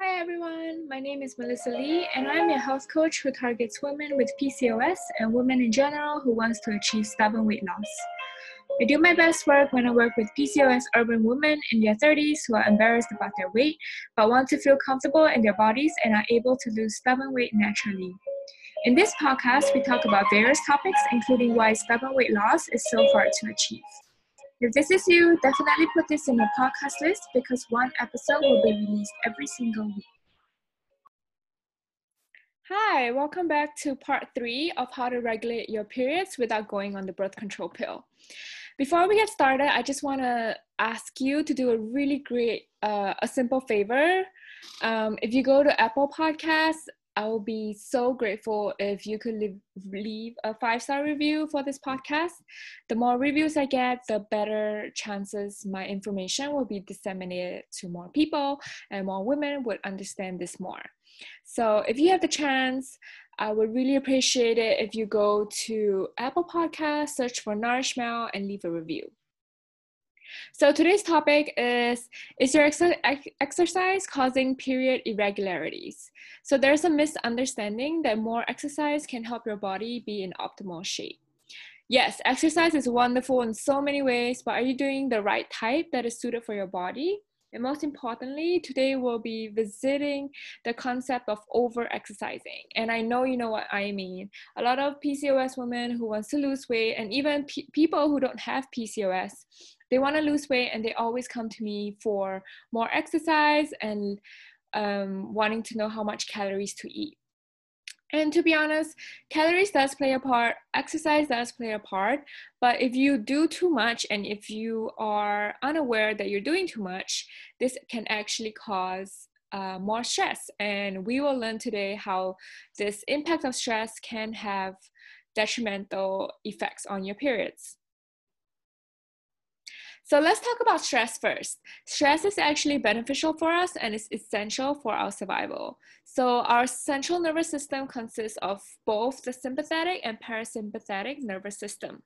Hi everyone, my name is Melissa Lee and I'm a health coach who targets women with PCOS and women in general who wants to achieve stubborn weight loss. I do my best work when I work with PCOS urban women in their 30s who are embarrassed about their weight but want to feel comfortable in their bodies and are able to lose stubborn weight naturally. In this podcast, we talk about various topics, including why stubborn weight loss is so hard to achieve. If this is you, definitely put this in your podcast list because one episode will be released every single week. Hi, welcome back to part three of how to regulate your periods without going on the birth control pill. Before we get started, I just want to ask you to do a really great, uh, a simple favor. Um, if you go to Apple Podcasts I will be so grateful if you could leave, leave a five star review for this podcast. The more reviews I get, the better chances my information will be disseminated to more people and more women would understand this more. So, if you have the chance, I would really appreciate it if you go to Apple Podcast, search for Nourish Mel, and leave a review. So today's topic is Is your ex- exercise causing period irregularities? So there's a misunderstanding that more exercise can help your body be in optimal shape. Yes, exercise is wonderful in so many ways, but are you doing the right type that is suited for your body? And most importantly, today we'll be visiting the concept of over exercising. And I know you know what I mean. A lot of PCOS women who wants to lose weight, and even people who don't have PCOS, they want to lose weight and they always come to me for more exercise and um, wanting to know how much calories to eat. And to be honest, calories does play a part, exercise does play a part, but if you do too much and if you are unaware that you're doing too much, this can actually cause uh, more stress. And we will learn today how this impact of stress can have detrimental effects on your periods. So let's talk about stress first. Stress is actually beneficial for us and is essential for our survival. So our central nervous system consists of both the sympathetic and parasympathetic nervous system.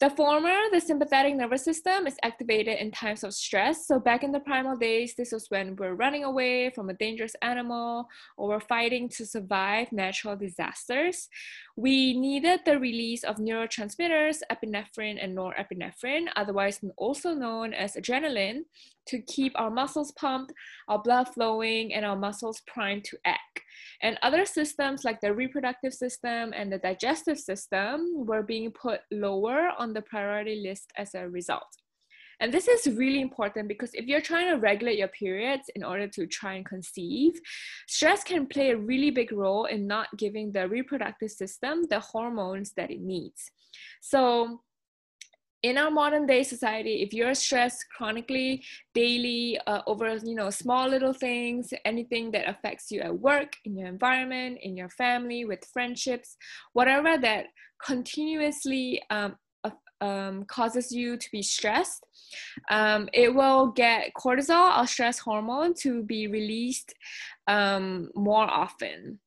The former, the sympathetic nervous system, is activated in times of stress. So, back in the primal days, this was when we're running away from a dangerous animal or we're fighting to survive natural disasters. We needed the release of neurotransmitters, epinephrine and norepinephrine, otherwise also known as adrenaline, to keep our muscles pumped, our blood flowing, and our muscles primed to act. And other systems like the reproductive system and the digestive system were being put lower on the priority list as a result. And this is really important because if you're trying to regulate your periods in order to try and conceive, stress can play a really big role in not giving the reproductive system the hormones that it needs. So, in our modern day society if you're stressed chronically daily uh, over you know small little things anything that affects you at work in your environment in your family with friendships whatever that continuously um, um, causes you to be stressed um, it will get cortisol our stress hormone to be released um, more often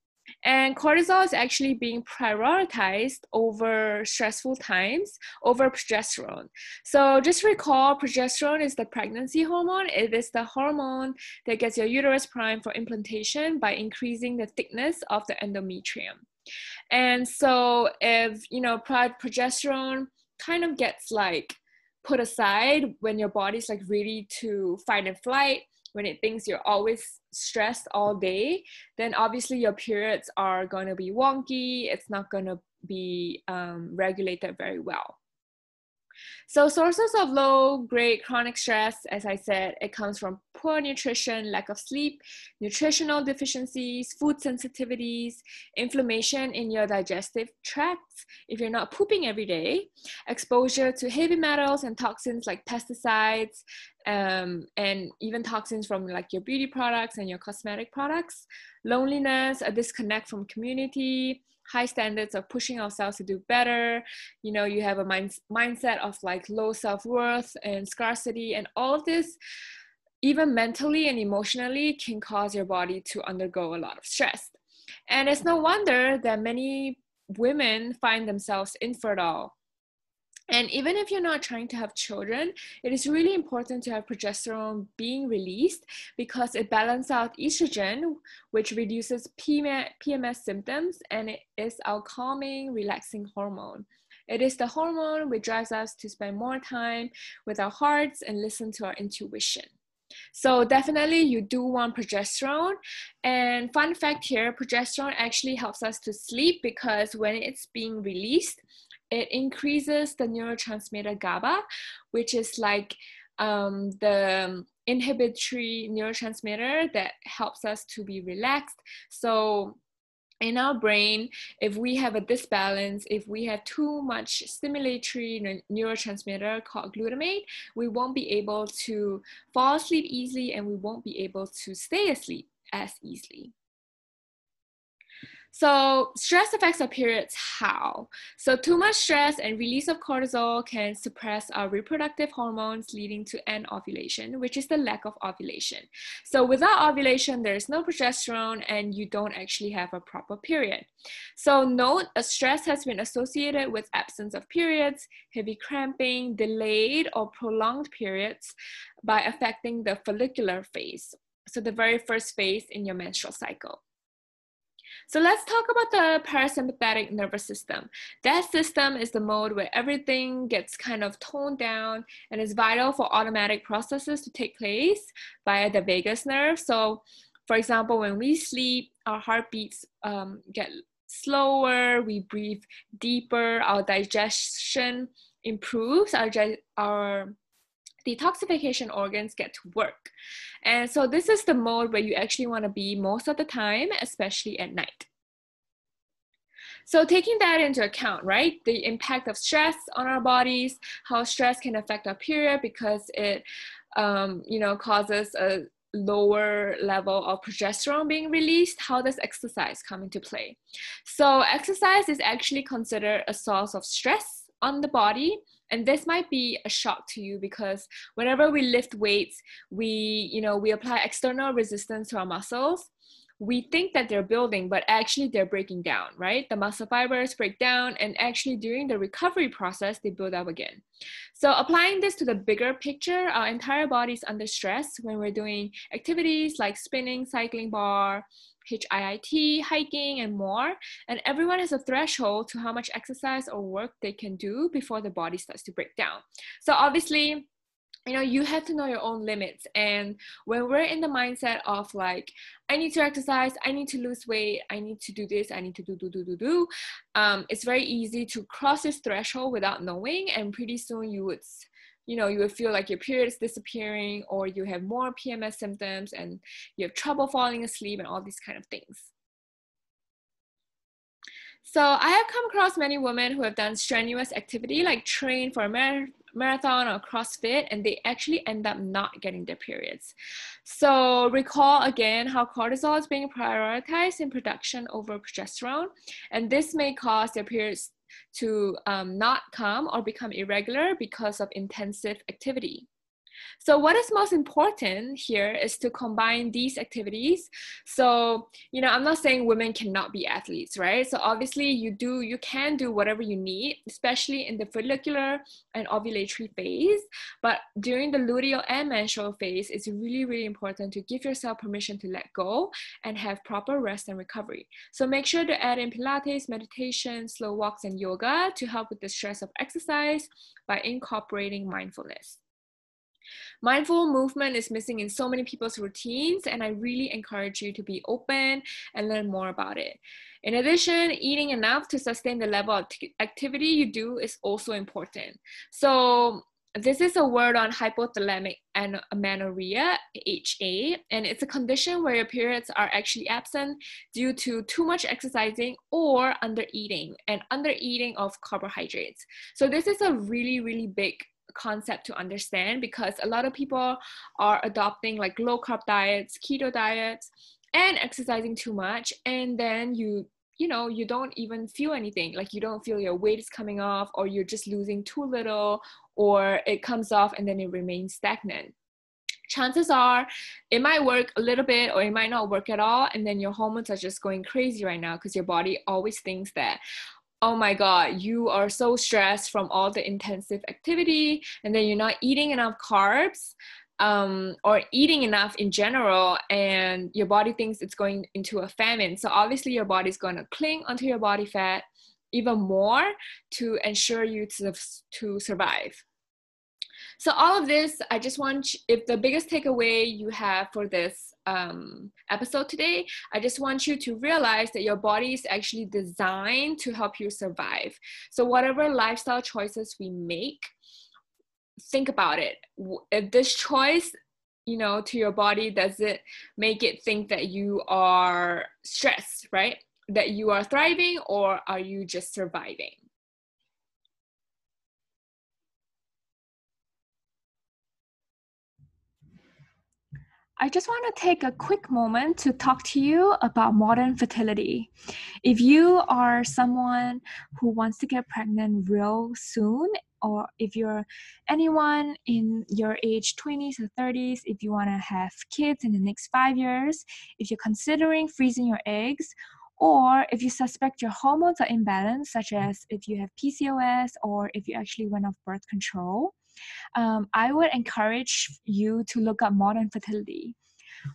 and cortisol is actually being prioritized over stressful times over progesterone. So just recall progesterone is the pregnancy hormone. It is the hormone that gets your uterus primed for implantation by increasing the thickness of the endometrium. And so if, you know, progesterone kind of gets like put aside when your body's like ready to fight and flight, when it thinks you're always stressed all day, then obviously your periods are going to be wonky. It's not going to be um, regulated very well. So sources of low grade chronic stress, as I said, it comes from poor nutrition, lack of sleep, nutritional deficiencies, food sensitivities, inflammation in your digestive tracts if you're not pooping every day, exposure to heavy metals and toxins like pesticides, um, and even toxins from like your beauty products and your cosmetic products, loneliness, a disconnect from community, high standards of pushing ourselves to do better. You know you have a mind, mindset of like low self-worth and scarcity. And all of this even mentally and emotionally can cause your body to undergo a lot of stress. And it's no wonder that many women find themselves infertile And even if you're not trying to have children, it is really important to have progesterone being released because it balances out estrogen, which reduces PMS symptoms, and it is our calming, relaxing hormone. It is the hormone which drives us to spend more time with our hearts and listen to our intuition. So definitely you do want progesterone. And fun fact here, progesterone actually helps us to sleep because when it's being released, it increases the neurotransmitter GABA, which is like um, the inhibitory neurotransmitter that helps us to be relaxed. So in our brain, if we have a disbalance, if we have too much stimulatory neurotransmitter called glutamate, we won't be able to fall asleep easily and we won't be able to stay asleep as easily. So stress affects our periods how? So too much stress and release of cortisol can suppress our reproductive hormones leading to anovulation, which is the lack of ovulation. So without ovulation, there is no progesterone and you don't actually have a proper period. So note, a stress has been associated with absence of periods, heavy cramping, delayed or prolonged periods by affecting the follicular phase. So the very first phase in your menstrual cycle. So let's talk about the parasympathetic nervous system. That system is the mode where everything gets kind of toned down and is vital for automatic processes to take place via the vagus nerve. So, for example, when we sleep, our heartbeats um, get slower, we breathe deeper, our digestion improves, our, our detoxification organs get to work. And so this is the mode where you actually want to be most of the time, especially at night. So taking that into account, right, the impact of stress on our bodies, how stress can affect our period because it, um, you know, causes a lower level of progesterone being released, how does exercise come into play? So exercise is actually considered a source of stress on the body and this might be a shock to you because whenever we lift weights we you know we apply external resistance to our muscles we think that they're building, but actually they're breaking down, right? The muscle fibers break down, and actually during the recovery process, they build up again. So, applying this to the bigger picture, our entire body is under stress when we're doing activities like spinning, cycling barre, HIIT, hiking, and more. And everyone has a threshold to how much exercise or work they can do before the body starts to break down. So, obviously, you know you have to know your own limits and when we're in the mindset of like i need to exercise i need to lose weight i need to do this i need to do do do do do um, it's very easy to cross this threshold without knowing and pretty soon you would you know you would feel like your period is disappearing or you have more pms symptoms and you have trouble falling asleep and all these kind of things so I have come across many women who have done strenuous activity like train for a mar- marathon or CrossFit and they actually end up not getting their periods. So recall again how cortisol is being prioritized in production over progesterone, and this may cause their periods to um, not come or become irregular because of intensive activity. So what is most important here is to combine these activities. So, you know, I'm not saying women cannot be athletes, right? So obviously you do, you can do whatever you need, especially in the follicular and ovulatory phase. But during the luteal and menstrual phase, it's really, really important to give yourself permission to let go and have proper rest and recovery. So make sure to add in Pilates, meditation, slow walks, and yoga to help with the stress of exercise by incorporating mindfulness. Mindful movement is missing in so many people's routines, and I really encourage you to be open and learn more about it. In addition, eating enough to sustain the level of t- activity you do is also important. So, this is a word on hypothalamic amenorrhea, HA, and it's a condition where your periods are actually absent due to too much exercising or under eating and under eating of carbohydrates. So this is a really, really big concept to understand because a lot of people are adopting like low carb diets, keto diets, and exercising too much. And then you, you know, you don't even feel anything. Like you don't feel your weight is coming off, or you're just losing too little, or it comes off and then it remains stagnant chances are it might work a little bit or it might not work at all and then your hormones are just going crazy right now because your body always thinks that oh my god you are so stressed from all the intensive activity and then you're not eating enough carbs um, or eating enough in general and your body thinks it's going into a famine. So obviously your body's going to cling onto your body fat even more to ensure you to, to survive so all of this i just want if the biggest takeaway you have for this um, episode today i just want you to realize that your body is actually designed to help you survive. So whatever lifestyle choices we make think about it. If this choice you know to your body does it make it think that you are stressed right? That you are thriving or are you just surviving I just want to take a quick moment to talk to you about modern fertility. If you are someone who wants to get pregnant real soon, or if you're anyone in your age 20s or 30s, if you want to have kids in the next five years, if you're considering freezing your eggs, or if you suspect your hormones are imbalanced, such as if you have PCOS or if you actually went off birth control, um, I would encourage you to look up modern fertility.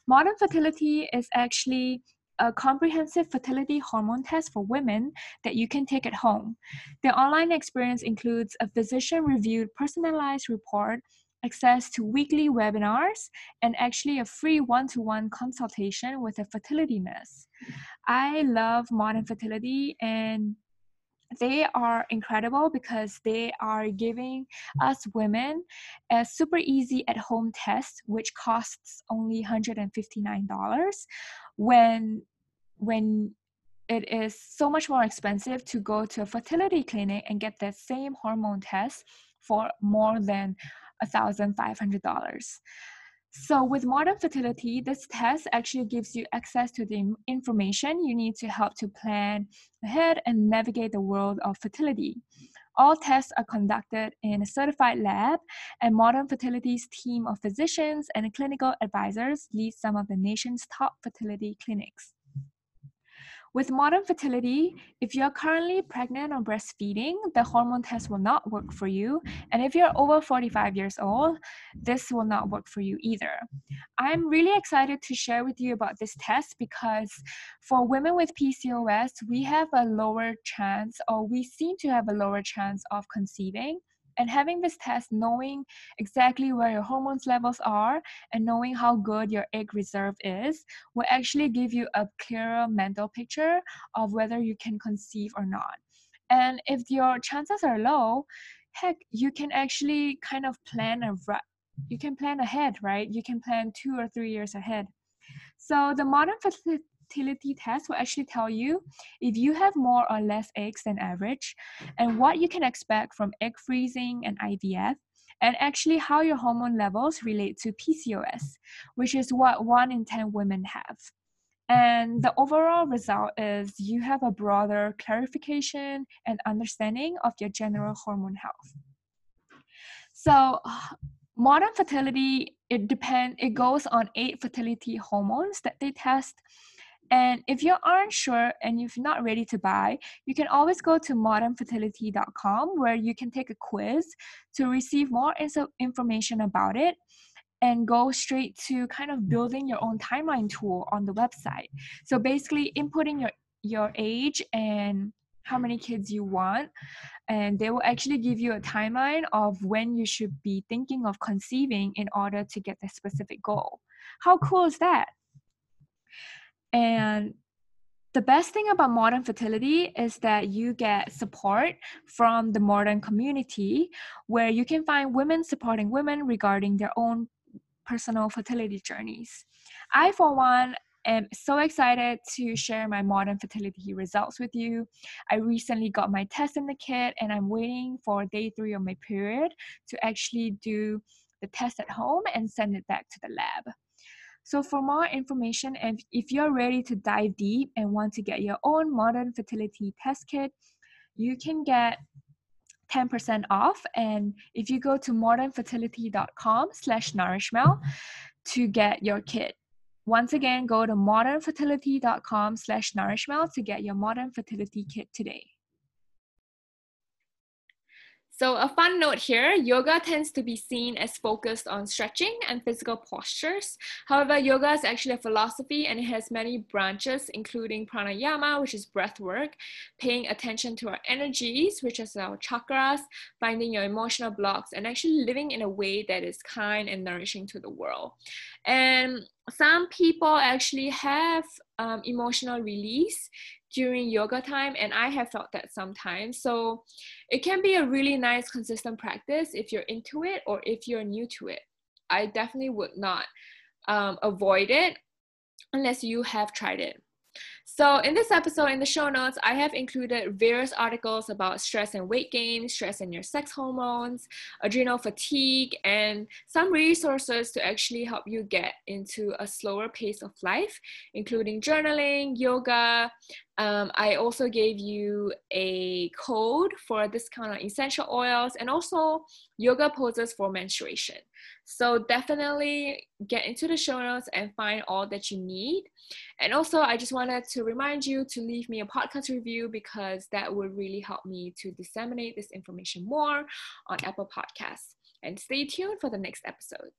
Modern fertility is actually a comprehensive fertility hormone test for women that you can take at home. The online experience includes a physician reviewed personalized report, access to weekly webinars, and actually a free one to one consultation with a fertility nurse. I love modern fertility and they are incredible because they are giving us women a super easy at home test which costs only $159 when when it is so much more expensive to go to a fertility clinic and get the same hormone test for more than $1,500. So, with modern fertility, this test actually gives you access to the information you need to help to plan ahead and navigate the world of fertility. All tests are conducted in a certified lab, and Modern Fertility's team of physicians and clinical advisors lead some of the nation's top fertility clinics. With modern fertility, if you're currently pregnant or breastfeeding, the hormone test will not work for you. And if you're over 45 years old, this will not work for you either. I'm really excited to share with you about this test because for women with PCOS, we have a lower chance, or we seem to have a lower chance of conceiving and having this test, knowing exactly where your hormones levels are and knowing how good your egg reserve is, will actually give you a clearer mental picture of whether you can conceive or not. And if your chances are low, heck, you can actually kind of plan a you can plan ahead, right? You can plan two or three years ahead. So the modern fertility test will actually tell you if you have more or less eggs than average and what you can expect from egg freezing and IVF and actually how your hormone levels relate to PCOS, which is what 1 in 10 women have. And the overall result is you have a broader clarification and understanding of your general hormone health. So, modern fertility it depends it goes on eight fertility hormones that they test and if you aren't sure and you're not ready to buy, you can always go to modernfertility.com where you can take a quiz to receive more information about it and go straight to kind of building your own timeline tool on the website. So basically inputting your your age and how many kids you want and they will actually give you a timeline of when you should be thinking of conceiving in order to get the specific goal. How cool is that? And the best thing about modern fertility is that you get support from the modern community where you can find women supporting women regarding their own personal fertility journeys. I, for one, am so excited to share my modern fertility results with you. I recently got my test in the kit and I'm waiting for day three of my period to actually do the test at home and send it back to the lab. So for more information and if you're ready to dive deep and want to get your own modern fertility test kit, you can get 10% off. And if you go to modernfertility.com slash nourishmel to get your kit. Once again go to modernfertility.com slash nourishmel to get your modern fertility kit today So, a fun note here yoga tends to be seen as focused on stretching and physical postures. However, yoga is actually a philosophy and it has many branches, including pranayama, which is breath work, paying attention to our energies, which is our chakras, finding your emotional blocks, and actually living in a way that is kind and nourishing to the world. And some people actually have um, emotional release during yoga time and i have felt that sometimes. So it can be a really nice consistent practice if you're into it or if you're new to it. I definitely would not um, avoid it unless you have tried it so in this episode, in the show notes, I have included various articles about stress and weight gain, stress and your sex hormones, adrenal fatigue, and some resources to actually help you get into a slower pace of life, including journaling, yoga. Um, I also gave you a code for a discount on essential oils and also yoga poses for menstruation. So definitely get into the show notes and find all that you need. And also, I just wanted to remind you to leave me a podcast review because that would really help me to disseminate this information more on Apple Podcasts. And stay tuned for the next episode.